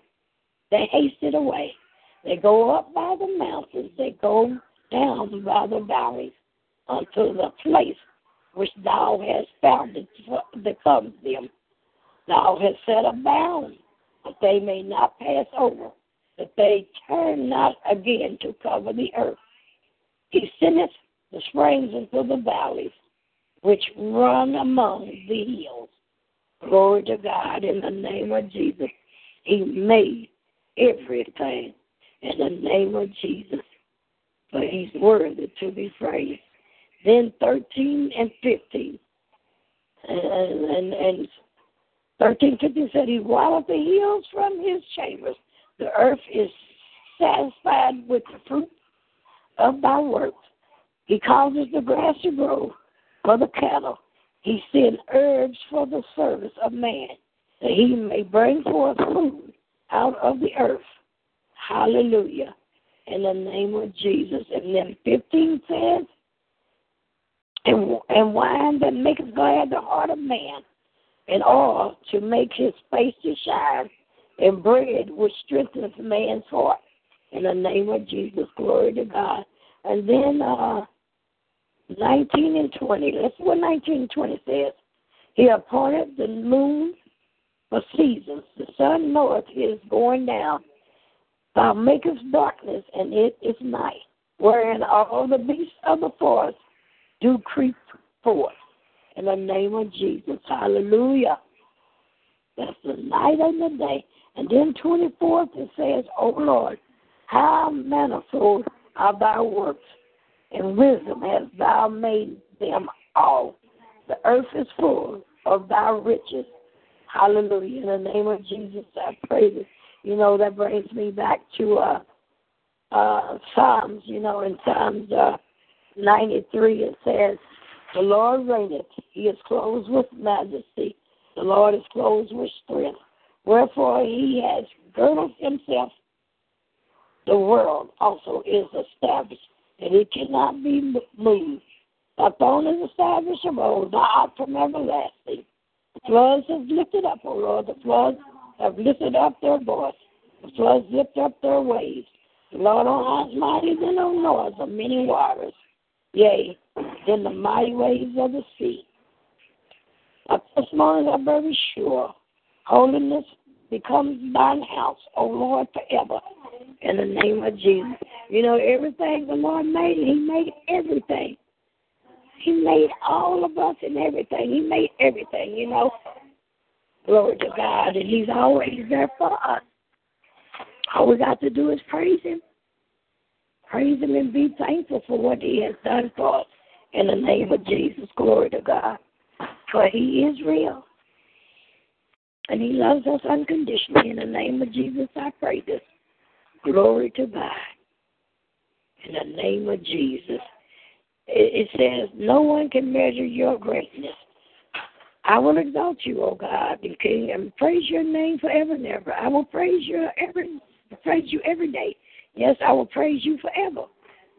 they hasted away. They go up by the mountains, they go down by the valleys unto the place which thou hast founded to them. Thou hast set a bound that they may not pass over, that they turn not again to cover the earth. He sendeth the springs into the valleys, which run among the hills. Glory to God in the name of Jesus. He made everything in the name of Jesus. But he's worthy to be praised. Then 13 and 15. And, and, and 13 15 said, He walleth the hills from his chambers. The earth is satisfied with the fruit of thy works. He causes the grass to grow for the cattle. He sends herbs for the service of man, that he may bring forth food out of the earth. Hallelujah. In the name of Jesus. And then 15 says, and, and wine that maketh glad the heart of man, and oil to make his face to shine, and bread which strengthens man's heart. In the name of Jesus, glory to God. And then uh, 19 and 20. Let's see what 19 and 20 says. He appointed the moon for seasons. The sun knoweth his going down. Thou makest darkness, and it is night, wherein all the beasts of the forest do creep forth. In the name of Jesus. Hallelujah. That's the night and the day. And then 24th it says, O Lord, how manifold are thy works and wisdom hast thou made them all. The earth is full of thy riches. Hallelujah. In the name of Jesus, I praise. You know, that brings me back to uh, uh, Psalms, you know, in Psalms uh, 93 it says, The Lord reigneth, he is clothed with majesty, the Lord is clothed with strength. Wherefore he has girded himself, the world also is established and it cannot be moved. Thy throne is established of old, art from everlasting. The floods have lifted up, O Lord, the floods have lifted up their voice. The floods lift up their waves. The Lord on high is mighty than on noise of many waters, yea, than the mighty waves of the sea. Thy testimonies are very sure. Holiness becomes thine house, O Lord, forever. In the name of Jesus. You know, everything the Lord made, He made everything. He made all of us and everything. He made everything, you know. Glory to God. And He's always there for us. All we got to do is praise Him. Praise Him and be thankful for what He has done for us. In the name of Jesus. Glory to God. For He is real. And He loves us unconditionally. In the name of Jesus, I pray this. Glory to God. In the name of Jesus. It, says, No one can measure your greatness. I will exalt you, O God, and King, and praise your name forever and ever. I will praise you every praise you every day. Yes, I will praise you forever.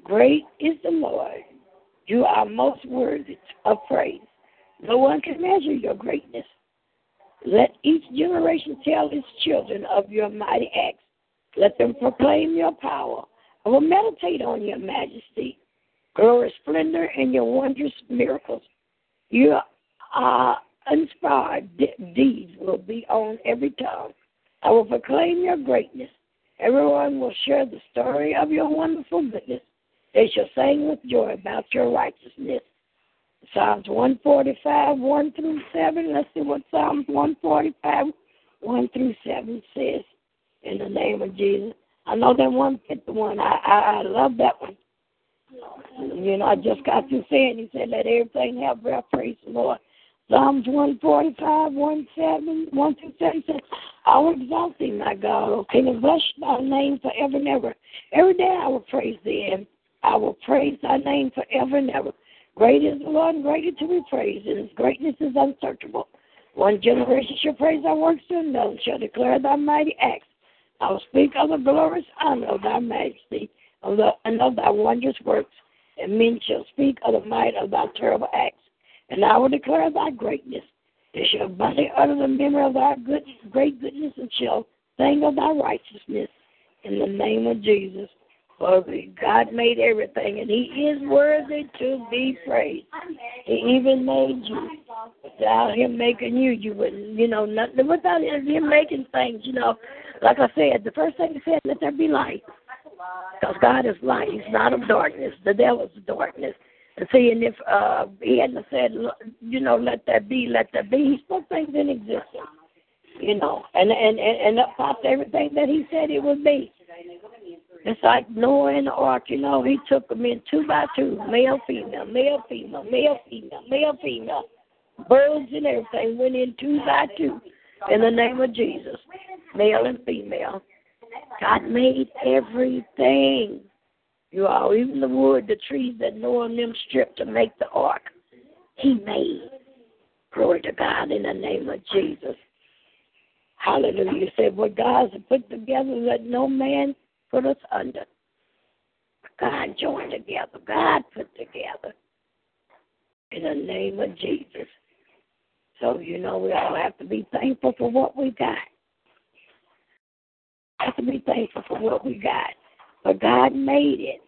Great is the Lord. You are most worthy of praise. No one can measure your greatness. Let each generation tell its children of your mighty acts. Let them proclaim your power. I will meditate on your majesty, glory, splendor, and your wondrous miracles. Your uh, inspired de- deeds will be on every tongue. I will proclaim your greatness. Everyone will share the story of your wonderful goodness. They shall sing with joy about your righteousness. Psalms 145, 1 through 7. Let's see what Psalms 145, 1 through 7 says in the name of Jesus. I know that 151. I, I, I love that one. You know, I just got through saying, he said, let everything have breath, praise the Lord. Psalms 145, 17, 1 through 76. I will exalt thee, my God, O King, and bless thy name forever and ever. Every day I will praise thee, and I will praise thy name forever and ever. Great is the Lord, and greatly to be praised, and his greatness is unsearchable. One generation shall praise thy works, and another shall declare thy mighty acts. I will speak of the glorious honor of thy majesty, of the, and of thy wondrous works, and men shall speak of the might of thy terrible acts and I will declare thy greatness. They shall abundantly utter the memory of thy good, great goodness and shall sing of thy righteousness in the name of Jesus. For God made everything, and He is worthy to be praised. He even made you. Without Him making you, you wouldn't, you know, nothing. Without Him making things, you know, like I said, the first thing He said, let there be light. Because God is light. He's not of darkness. The devil is darkness. See, and if uh, he hadn't said, you know, let that be, let that be, he spoke things in existence, you know, and and and, and up popped everything that he said it would be. It's like Noah and the ark, you know, he took them in two by two, male, female, male, female, male, female, male, female, birds and everything went in two by two in the name of Jesus, male and female. God made everything. You all, even the wood, the trees that Noah and them stripped to make the ark, he made. Glory to God in the name of Jesus. Hallelujah. You said what God has put together, let no man put us under. God joined together. God put together. In the name of Jesus. So, you know, we all have to be thankful for what we got. Have to be thankful for what we got. But God made it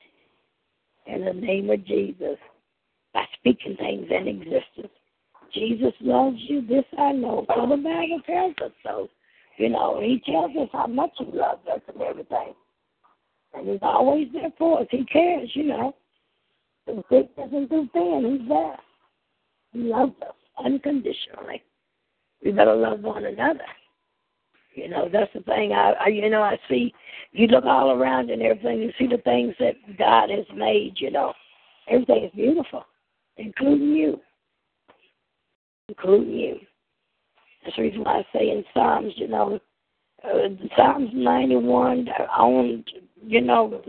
in the name of Jesus by speaking things in existence. Jesus loves you. This I know. So the Bible tells us so. You know, He tells us how much He loves us and everything. And He's always there for us. He cares, you know. Through thickness and through thin, He's there. He loves us unconditionally. We better love one another. You know, that's the thing. I, I you know, I see. You look all around and everything. You see the things that God has made. You know, everything is beautiful, including you, including you. That's the reason why I say in Psalms, you know, uh, Psalms 91 on, you know,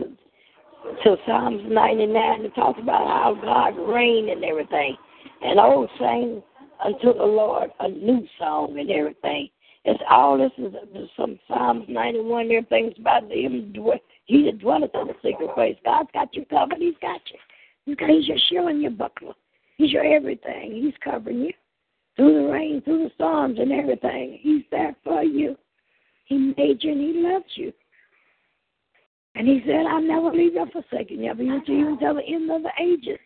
to Psalms 99, it talks about how God reigned and everything. And oh, sing unto the Lord a new song and everything. It's all this is some Psalms 91. Everything's about him. He that dwelleth in the secret place. God's got you covered. He's got you. He's, got, he's your shield and your buckler. He's your everything. He's covering you through the rain, through the storms, and everything. He's there for you. He made you and He loves you. And He said, I'll never leave you or forsake you, never leave you until the end of the ages.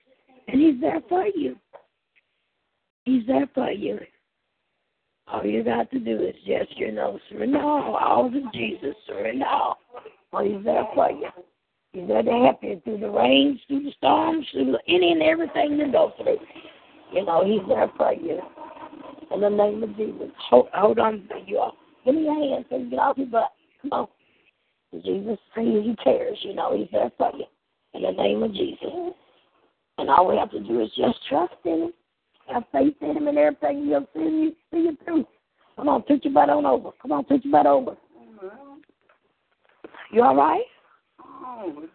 And He's there for you. He's there for you. All you got to do is just, you know, surrender all, to Jesus, surrender all. Oh, he's there for you. He's there to help you through the rains, through the storms, through any and everything you go through. You know, he's there for you. In the name of Jesus. Hold, hold on, you all. Give me your hand so you get off your butt. Come on. Jesus, he cares, you know, he's there for you. In the name of Jesus. And all we have to do is just trust in him have faith in him and everything. He'll see you, see you through. Come on, touch your butt on over. Come on, touch your butt over. You all right? Oh, you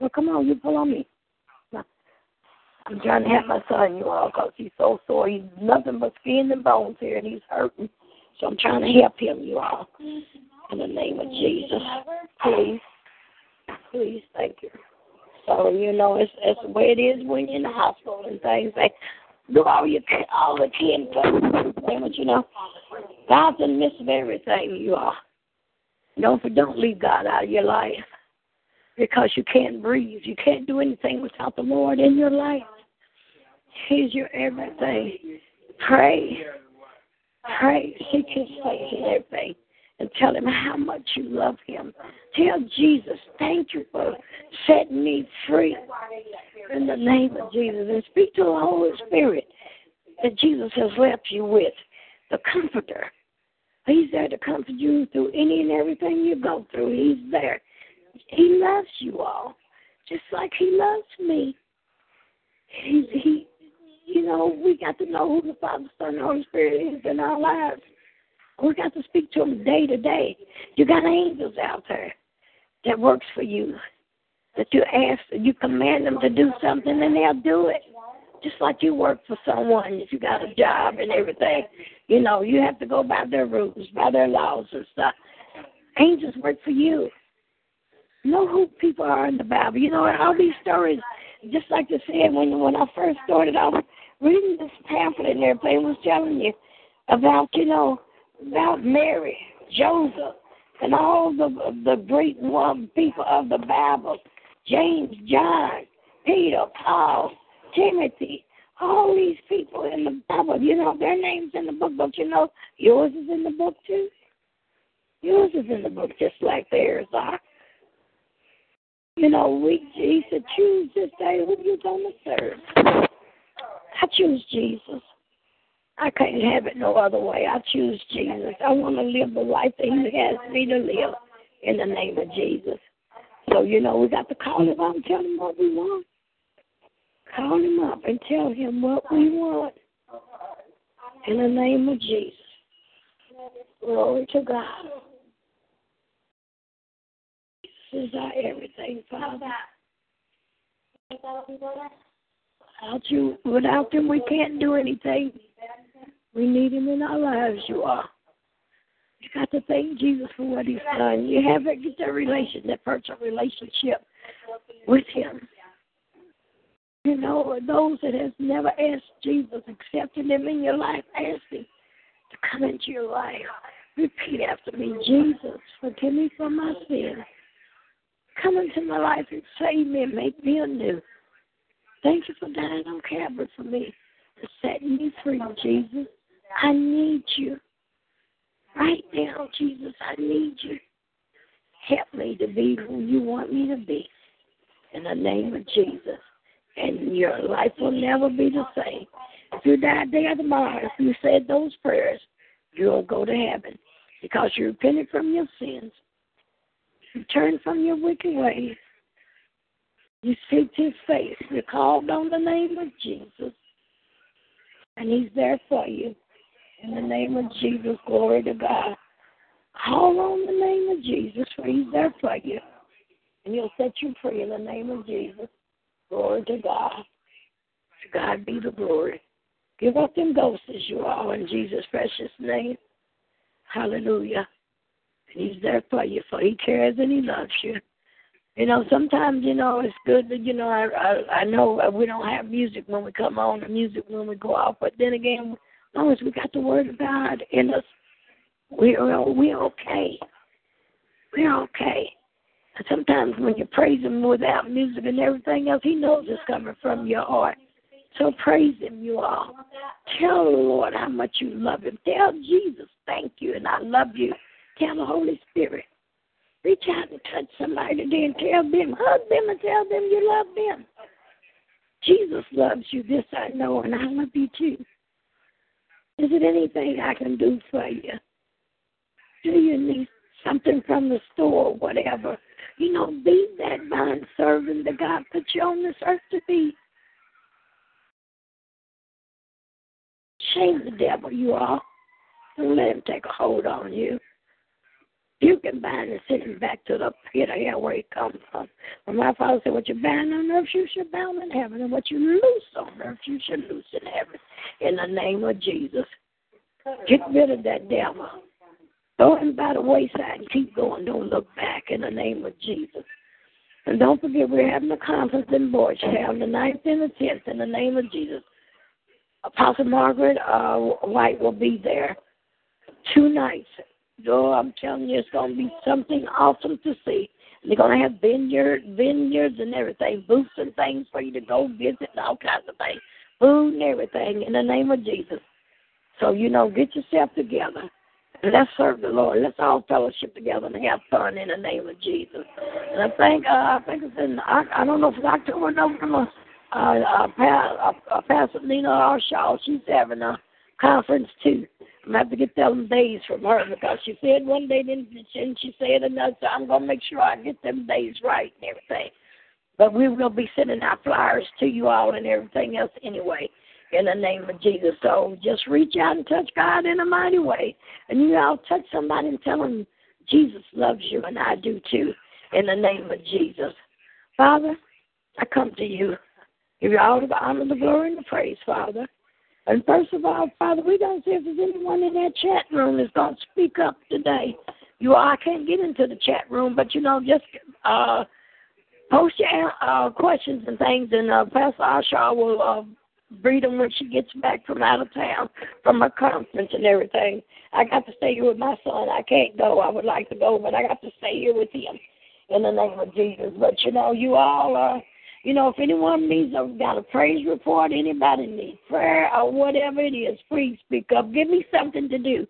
well, come on, you pull on me. I'm trying to help my son, you all, because he's so sore. He's nothing but skin and bones here, and he's hurting. So I'm trying to help him, you all. In the name of Jesus. Please. Please, thank you. So you know, it's it's the way it is when you're in the hospital and things. like. do all your all the can, but you know, God's in the midst of everything. You are. Don't don't leave God out of your life because you can't breathe. You can't do anything without the Lord in your life. He's your everything. Pray. Pray. Seek his face in everything and tell him how much you love him. Tell Jesus, thank you for setting me free in the name of Jesus. And speak to the Holy Spirit that Jesus has left you with, the Comforter. He's there to comfort you through any and everything you go through. He's there. He loves you all, just like He loves me. He, he you know, we got to know who the Father, Son, and Holy Spirit is in our lives. We got to speak to them day to day. You got angels out there that works for you. That you ask, you command them to do something, and they'll do it. Just like you work for someone, if you got a job and everything, you know, you have to go by their rules, by their laws and stuff. Angels work for you. Know who people are in the Bible. You know, all these stories, just like you said when when I first started off reading this pamphlet and everything was telling you about, you know, about Mary, Joseph, and all the the great one people of the Bible, James, John, Peter, Paul, Timothy, all these people in the Bible, you know, their names in the book, but you know yours is in the book too? Yours is in the book just like theirs are. You know, we said, choose this day who you're gonna serve. I choose Jesus. I can't have it no other way. I choose Jesus. I want to live the life that He has me to live in the name of Jesus. So, you know, we got to call Him up and tell Him what we want. Call Him up and tell Him what we want in the name of Jesus. Glory to God. This is our everything, Father. Without you, without them, we can't do anything. We need him in our lives, you are. You got to thank Jesus for what he's done. You have to get that relation, that personal relationship with him. You know, those that has never asked Jesus, accepted him in your life, ask him to come into your life. Repeat after me, Jesus, forgive me for my sins. Come into my life and save me and make me anew. Thank you for dying on Calvary for me and setting me free, Jesus. I need you. Right now, Jesus, I need you. Help me to be who you want me to be. In the name of Jesus. And your life will never be the same. If you die there tomorrow, if you said those prayers, you'll go to heaven because you repented from your sins. You turned from your wicked ways. You seek his face. You called on the name of Jesus. And he's there for you. In the name of Jesus, glory to God. Call on the name of Jesus, for he's there for you. And he'll set you free in the name of Jesus. Glory to God. To God be the glory. Give up them ghosts as you are in Jesus' precious name. Hallelujah. And he's there for you, for he cares and he loves you. You know, sometimes you know it's good that you know I I, I know we don't have music when we come on, the music when we go off, but then again, as long as we got the word of God in us, we're we're okay. We're okay. And sometimes when you praise Him without music and everything else, He knows it's coming from your heart. So praise Him, you all. Tell the Lord how much you love Him. Tell Jesus, thank you, and I love you. Tell the Holy Spirit. Reach out and touch somebody today and tell them, hug them and tell them you love them. Jesus loves you, this I know, and I love you too. Is it anything I can do for you? Do you need something from the store or whatever? You know, be that bond servant that God put you on this earth to be. Shame the devil, you are. Don't let him take a hold on you. You can bind and send him back to the pit of hell where he comes from. When my father said, What you bind on earth, you should bound in heaven, and what you loose on earth, you should loose in heaven. In the name of Jesus. Get rid of that devil. Throw him by the wayside and keep going. Don't look back in the name of Jesus. And don't forget, we're having a conference in Boystown, the 9th and the 10th, in the name of Jesus. Apostle Margaret uh, White will be there two nights Oh, I'm telling you, it's going to be something awesome to see. They're going to have vineyard, vineyards and everything, booths and things for you to go visit and all kinds of things, food and everything in the name of Jesus. So, you know, get yourself together. Let's serve the Lord. Let's all fellowship together and have fun in the name of Jesus. And I think uh, I think it's in I, I don't know if it's October or November. Uh, uh, uh, uh, Pastor Nina Arshaw, she's having a conference too. I'm have to get them days from her because she said one day, then and she said another. So I'm gonna make sure I get them days right and everything. But we will be sending out flyers to you all and everything else anyway. in the name of Jesus. So just reach out and touch God in a mighty way. And you all touch somebody and tell them Jesus loves you, and I do too, in the name of Jesus. Father, I come to you. Give you all the honor, the glory, and the praise, Father. And first of all, Father, going to see if there's anyone in that chat room that's going to speak up today. You I can't get into the chat room, but you know, just uh, post your uh, questions and things, and uh, Pastor Asha will uh, read them when she gets back from out of town from her conference and everything. I got to stay here with my son. I can't go. I would like to go, but I got to stay here with him in the name of Jesus. But you know, you all are. Uh, you know, if anyone needs a got a praise report, anybody needs prayer or whatever it is, please speak up. Give me something to do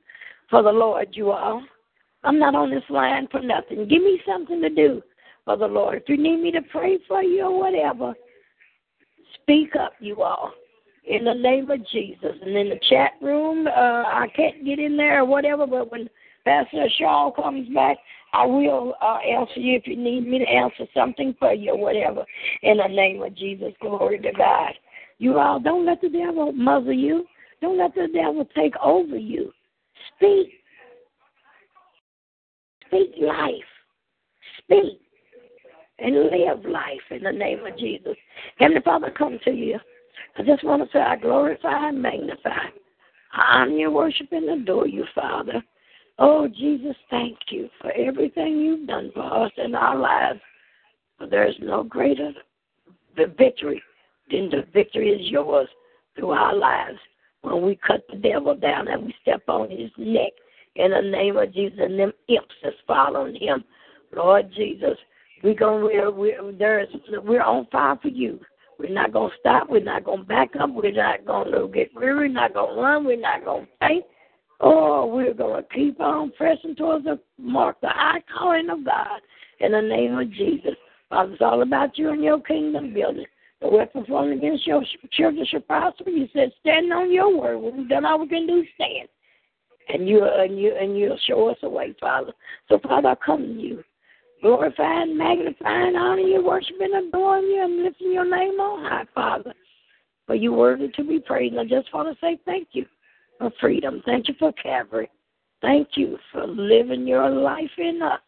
for the Lord, you all. I'm not on this line for nothing. Give me something to do for the Lord. If you need me to pray for you or whatever, speak up, you all in the name of Jesus. And in the chat room, uh, I can't get in there or whatever, but when Pastor Shaw comes back, I will uh, answer you if you need me to answer something for you or whatever. In the name of Jesus, glory to God. You all don't let the devil muzzle you. Don't let the devil take over you. Speak. Speak life. Speak and live life in the name of Jesus. Heavenly Father, come to you. I just want to say I glorify and magnify. I honor you, worship, and adore you, Father. Oh, Jesus, thank you for everything you've done for us in our lives. For there's no greater the victory than the victory is yours through our lives when we cut the devil down and we step on his neck in the name of Jesus and them imps that's following him. Lord Jesus, we're gonna we're we're there's we're on fire for you. We're not going to stop. We're not going to back up. We're not going to get weary. We're not going to run. We're not going to faint. Oh, we're going to keep on pressing towards the mark, the high calling of God in the name of Jesus. Father, it's all about you and your kingdom building. The weapon formed against your children shall prosper. You said, stand on your word. We've done all we can do, stand. And you and you and you'll show us a way, Father. So Father, I come to you glorifying, magnifying, honoring you, worshiping, adoring you, and lifting your name on high, Father. For you worthy to be praised. I just want to say thank you for freedom. Thank you for Calvary. Thank you for living your life in us.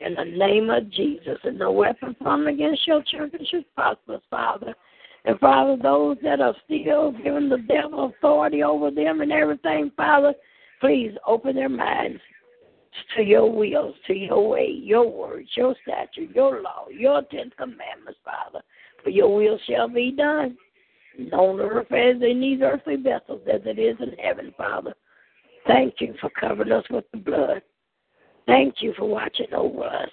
In the name of Jesus, and no weapon formed against your children should prosper, Father. And Father, those that are still giving the devil authority over them and everything, Father, please open their minds to your will, to your way, your words, your statute, your law, your Ten Commandments, Father. For your will shall be done, on earth as in these earthly vessels, as it is in heaven, Father. Thank you for covering us with the blood. Thank you for watching over us.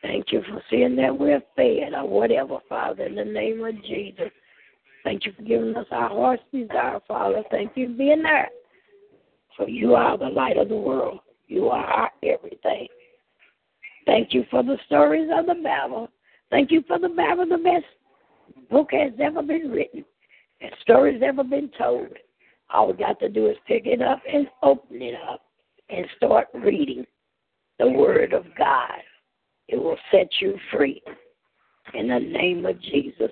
Thank you for seeing that we're fed or whatever, Father, in the name of Jesus. Thank you for giving us our heart's desire, Father. Thank you for being there. For you are the light of the world. You are our everything. Thank you for the stories of the Bible. Thank you for the Bible, the best book has ever been written and stories ever been told. All we got to do is pick it up and open it up and start reading the Word of God. It will set you free in the name of Jesus.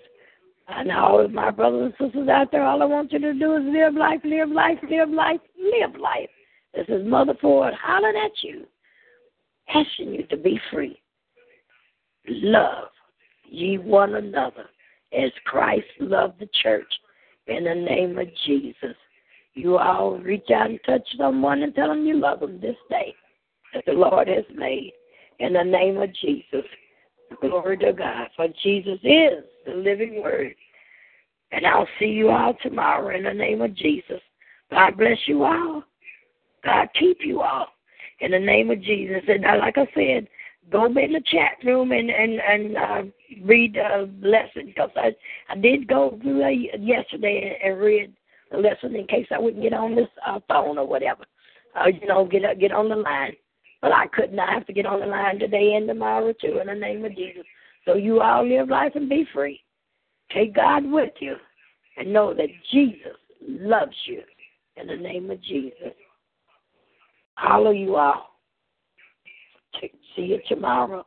And all of my brothers and sisters out there, all I want you to do is live life, live life, live life, live life. This is Mother Ford hollering at you, asking you to be free. Love ye one another as Christ loved the church in the name of Jesus. You all reach out and touch someone and tell them you love them this day that the Lord has made in the name of Jesus. Glory to God, for Jesus is the living word. And I'll see you all tomorrow in the name of Jesus. God bless you all. God keep you all in the name of Jesus. And uh, like I said, go in the chat room and and and uh, read the lesson because I I did go through yesterday and read the lesson in case I wouldn't get on this uh, phone or whatever. Uh, you know, get get on the line. But I couldn't. I have to get on the line today and tomorrow too in the name of Jesus. So you all live life and be free. Take God with you and know that Jesus loves you in the name of Jesus. Holler you all. See you tomorrow.